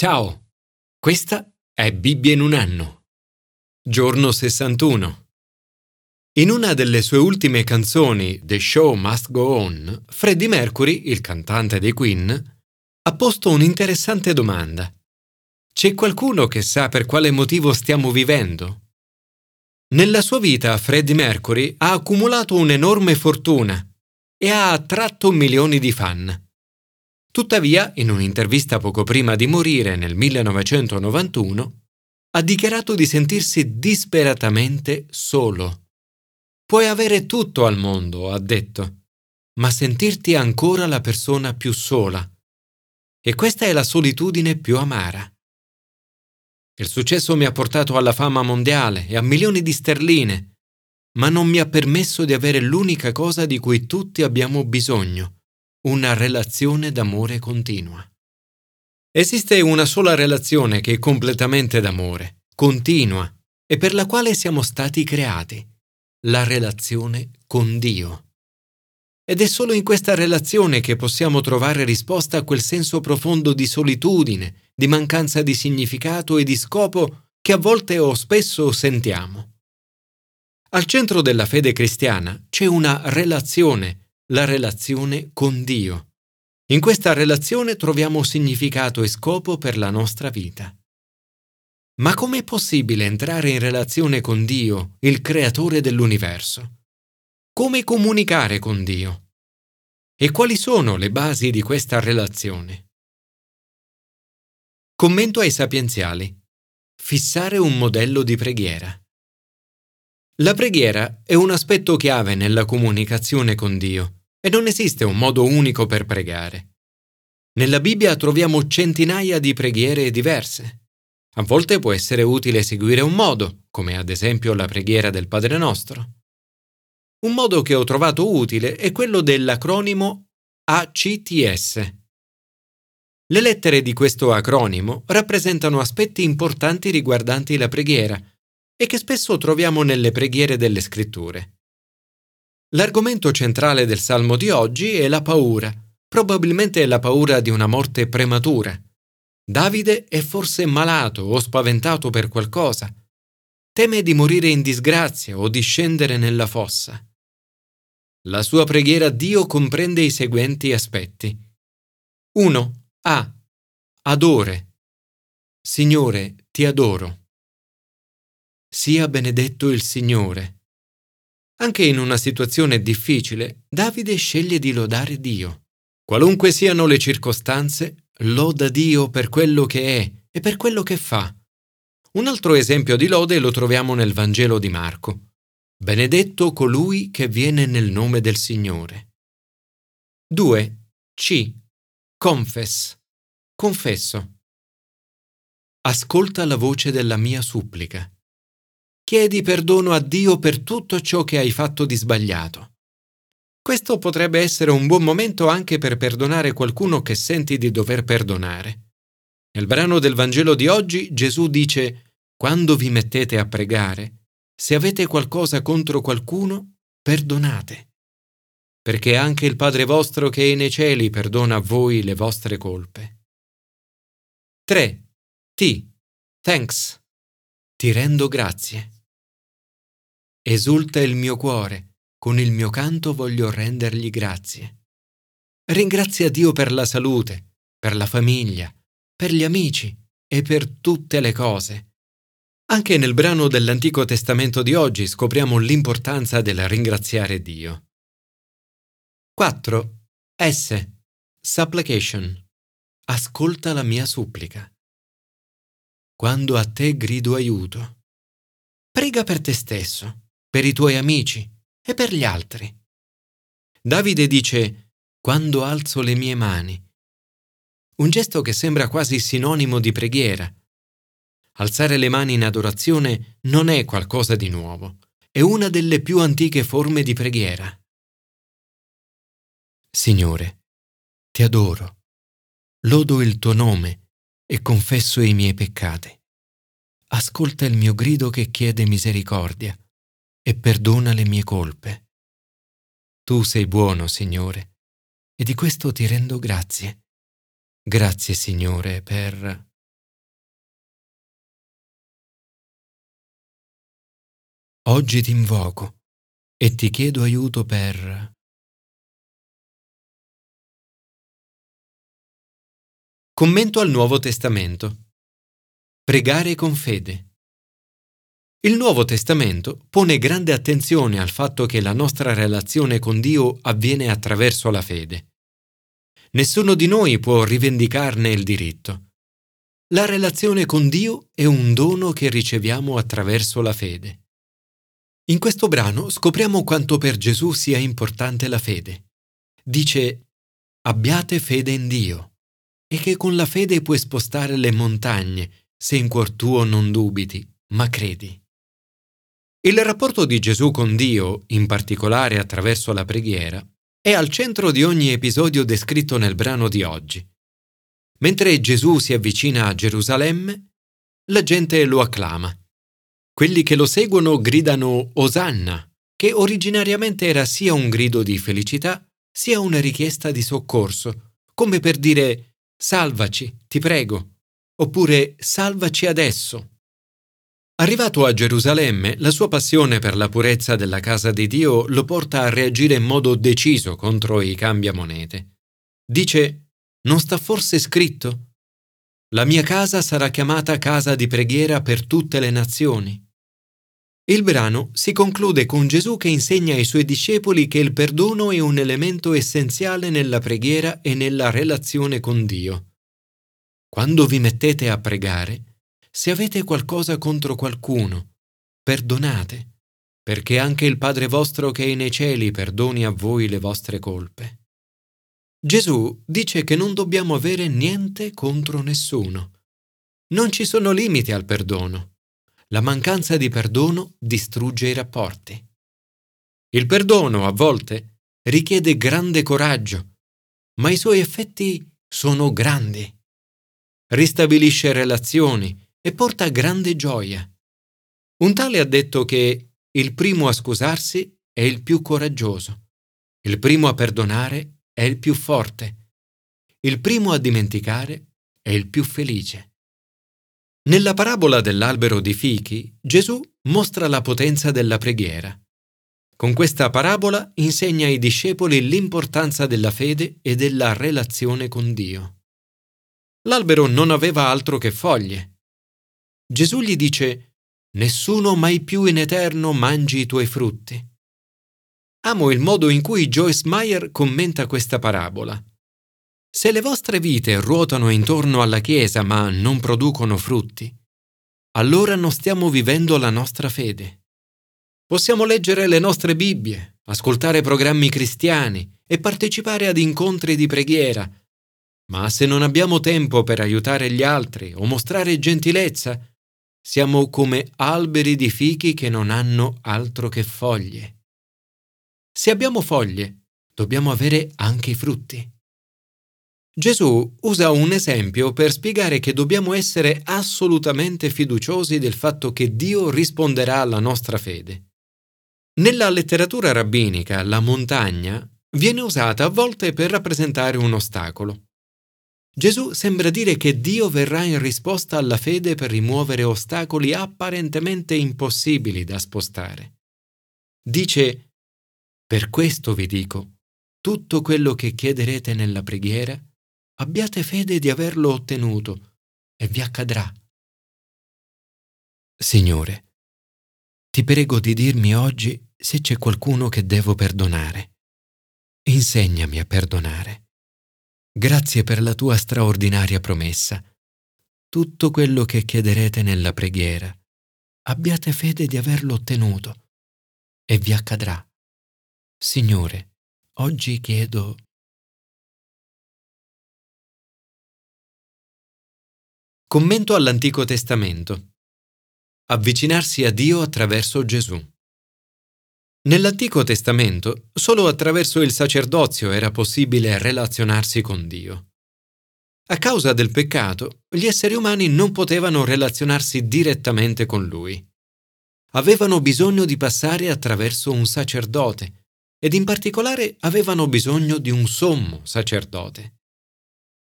Ciao, questa è Bibbia in un anno. Giorno 61. In una delle sue ultime canzoni, The Show Must Go On, Freddie Mercury, il cantante dei Queen, ha posto un'interessante domanda. C'è qualcuno che sa per quale motivo stiamo vivendo? Nella sua vita Freddie Mercury ha accumulato un'enorme fortuna e ha attratto milioni di fan. Tuttavia, in un'intervista poco prima di morire nel 1991, ha dichiarato di sentirsi disperatamente solo. Puoi avere tutto al mondo, ha detto, ma sentirti ancora la persona più sola. E questa è la solitudine più amara. Il successo mi ha portato alla fama mondiale e a milioni di sterline, ma non mi ha permesso di avere l'unica cosa di cui tutti abbiamo bisogno, una relazione d'amore continua. Esiste una sola relazione che è completamente d'amore, continua, e per la quale siamo stati creati, la relazione con Dio. Ed è solo in questa relazione che possiamo trovare risposta a quel senso profondo di solitudine, di mancanza di significato e di scopo che a volte o spesso sentiamo. Al centro della fede cristiana c'è una relazione la relazione con Dio. In questa relazione troviamo significato e scopo per la nostra vita. Ma com'è possibile entrare in relazione con Dio, il creatore dell'universo? Come comunicare con Dio? E quali sono le basi di questa relazione? Commento ai sapienziali. Fissare un modello di preghiera. La preghiera è un aspetto chiave nella comunicazione con Dio e non esiste un modo unico per pregare. Nella Bibbia troviamo centinaia di preghiere diverse. A volte può essere utile seguire un modo, come ad esempio la preghiera del Padre nostro. Un modo che ho trovato utile è quello dell'acronimo ACTS. Le lettere di questo acronimo rappresentano aspetti importanti riguardanti la preghiera e che spesso troviamo nelle preghiere delle scritture. L'argomento centrale del salmo di oggi è la paura, probabilmente la paura di una morte prematura. Davide è forse malato o spaventato per qualcosa. Teme di morire in disgrazia o di scendere nella fossa. La sua preghiera a Dio comprende i seguenti aspetti. 1. A. Adore. Signore, ti adoro. Sia benedetto il Signore. Anche in una situazione difficile, Davide sceglie di lodare Dio. Qualunque siano le circostanze, loda Dio per quello che è e per quello che fa. Un altro esempio di lode lo troviamo nel Vangelo di Marco. Benedetto colui che viene nel nome del Signore. 2. C. Confess. Confesso. Ascolta la voce della mia supplica. Chiedi perdono a Dio per tutto ciò che hai fatto di sbagliato. Questo potrebbe essere un buon momento anche per perdonare qualcuno che senti di dover perdonare. Nel brano del Vangelo di oggi Gesù dice, Quando vi mettete a pregare, se avete qualcosa contro qualcuno, perdonate, perché anche il Padre vostro che è nei cieli perdona a voi le vostre colpe. 3. T. Thanks. Ti rendo grazie. Esulta il mio cuore, con il mio canto voglio rendergli grazie. Ringrazia Dio per la salute, per la famiglia, per gli amici e per tutte le cose. Anche nel brano dell'Antico Testamento di oggi scopriamo l'importanza del ringraziare Dio. 4. S. Supplication. Ascolta la mia supplica. Quando a te grido aiuto. Prega per te stesso per i tuoi amici e per gli altri. Davide dice, quando alzo le mie mani. Un gesto che sembra quasi sinonimo di preghiera. Alzare le mani in adorazione non è qualcosa di nuovo, è una delle più antiche forme di preghiera. Signore, ti adoro, lodo il tuo nome e confesso i miei peccati. Ascolta il mio grido che chiede misericordia e perdona le mie colpe. Tu sei buono, Signore, e di questo ti rendo grazie. Grazie, Signore, per... Oggi ti invoco e ti chiedo aiuto per... Commento al Nuovo Testamento. Pregare con fede. Il Nuovo Testamento pone grande attenzione al fatto che la nostra relazione con Dio avviene attraverso la fede. Nessuno di noi può rivendicarne il diritto. La relazione con Dio è un dono che riceviamo attraverso la fede. In questo brano scopriamo quanto per Gesù sia importante la fede. Dice, abbiate fede in Dio e che con la fede puoi spostare le montagne se in cuor tuo non dubiti, ma credi. Il rapporto di Gesù con Dio, in particolare attraverso la preghiera, è al centro di ogni episodio descritto nel brano di oggi. Mentre Gesù si avvicina a Gerusalemme, la gente lo acclama. Quelli che lo seguono gridano Osanna, che originariamente era sia un grido di felicità, sia una richiesta di soccorso, come per dire Salvaci, ti prego, oppure Salvaci adesso. Arrivato a Gerusalemme, la sua passione per la purezza della casa di Dio lo porta a reagire in modo deciso contro i cambiamonete. Dice, non sta forse scritto? La mia casa sarà chiamata casa di preghiera per tutte le nazioni. Il brano si conclude con Gesù che insegna ai suoi discepoli che il perdono è un elemento essenziale nella preghiera e nella relazione con Dio. Quando vi mettete a pregare, se avete qualcosa contro qualcuno, perdonate, perché anche il Padre vostro che è nei cieli perdoni a voi le vostre colpe. Gesù dice che non dobbiamo avere niente contro nessuno. Non ci sono limiti al perdono. La mancanza di perdono distrugge i rapporti. Il perdono, a volte, richiede grande coraggio, ma i suoi effetti sono grandi ristabilisce relazioni e porta grande gioia. Un tale ha detto che il primo a scusarsi è il più coraggioso, il primo a perdonare è il più forte, il primo a dimenticare è il più felice. Nella parabola dell'albero di fichi, Gesù mostra la potenza della preghiera. Con questa parabola insegna ai discepoli l'importanza della fede e della relazione con Dio. L'albero non aveva altro che foglie. Gesù gli dice, Nessuno mai più in eterno mangi i tuoi frutti. Amo il modo in cui Joyce Meyer commenta questa parabola. Se le vostre vite ruotano intorno alla Chiesa ma non producono frutti, allora non stiamo vivendo la nostra fede. Possiamo leggere le nostre Bibbie, ascoltare programmi cristiani e partecipare ad incontri di preghiera, ma se non abbiamo tempo per aiutare gli altri o mostrare gentilezza, siamo come alberi di fichi che non hanno altro che foglie. Se abbiamo foglie, dobbiamo avere anche i frutti. Gesù usa un esempio per spiegare che dobbiamo essere assolutamente fiduciosi del fatto che Dio risponderà alla nostra fede. Nella letteratura rabbinica la montagna viene usata a volte per rappresentare un ostacolo. Gesù sembra dire che Dio verrà in risposta alla fede per rimuovere ostacoli apparentemente impossibili da spostare. Dice, per questo vi dico, tutto quello che chiederete nella preghiera, abbiate fede di averlo ottenuto e vi accadrà. Signore, ti prego di dirmi oggi se c'è qualcuno che devo perdonare. Insegnami a perdonare. Grazie per la tua straordinaria promessa. Tutto quello che chiederete nella preghiera, abbiate fede di averlo ottenuto e vi accadrà. Signore, oggi chiedo... Commento all'Antico Testamento. Avvicinarsi a Dio attraverso Gesù. Nell'Antico Testamento solo attraverso il sacerdozio era possibile relazionarsi con Dio. A causa del peccato, gli esseri umani non potevano relazionarsi direttamente con Lui. Avevano bisogno di passare attraverso un sacerdote ed in particolare avevano bisogno di un sommo sacerdote.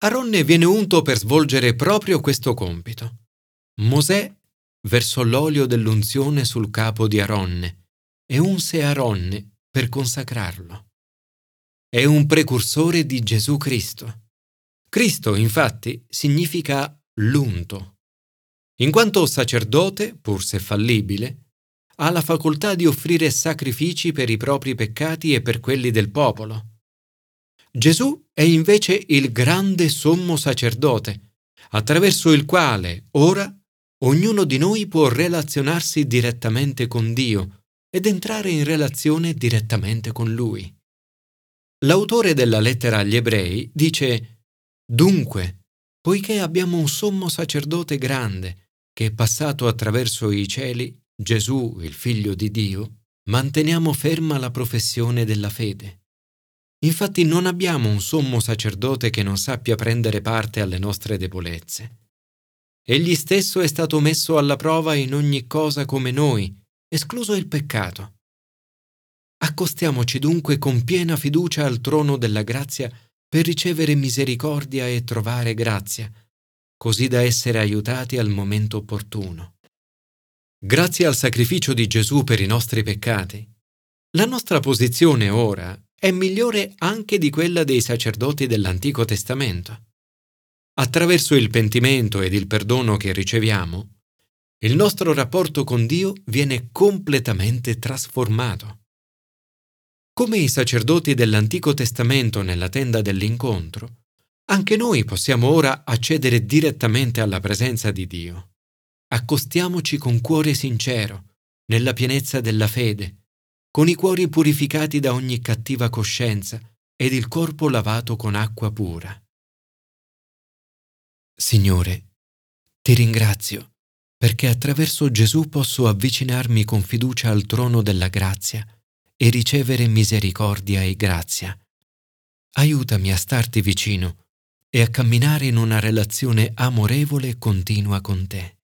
Aronne viene unto per svolgere proprio questo compito. Mosè versò l'olio dell'unzione sul capo di Aronne e unse Aronne per consacrarlo. È un precursore di Gesù Cristo. Cristo, infatti, significa l'unto. In quanto sacerdote, pur se fallibile, ha la facoltà di offrire sacrifici per i propri peccati e per quelli del popolo. Gesù è invece il grande sommo sacerdote, attraverso il quale ora ognuno di noi può relazionarsi direttamente con Dio ed entrare in relazione direttamente con Lui. L'autore della lettera agli ebrei dice Dunque, poiché abbiamo un sommo sacerdote grande che è passato attraverso i cieli, Gesù, il figlio di Dio, manteniamo ferma la professione della fede. Infatti non abbiamo un sommo sacerdote che non sappia prendere parte alle nostre debolezze. Egli stesso è stato messo alla prova in ogni cosa come noi, escluso il peccato. Accostiamoci dunque con piena fiducia al trono della grazia per ricevere misericordia e trovare grazia, così da essere aiutati al momento opportuno. Grazie al sacrificio di Gesù per i nostri peccati, la nostra posizione ora è migliore anche di quella dei sacerdoti dell'Antico Testamento. Attraverso il pentimento ed il perdono che riceviamo, il nostro rapporto con Dio viene completamente trasformato. Come i sacerdoti dell'Antico Testamento nella tenda dell'incontro, anche noi possiamo ora accedere direttamente alla presenza di Dio. Accostiamoci con cuore sincero, nella pienezza della fede, con i cuori purificati da ogni cattiva coscienza ed il corpo lavato con acqua pura. Signore, ti ringrazio perché attraverso Gesù posso avvicinarmi con fiducia al trono della grazia e ricevere misericordia e grazia. Aiutami a starti vicino e a camminare in una relazione amorevole e continua con te.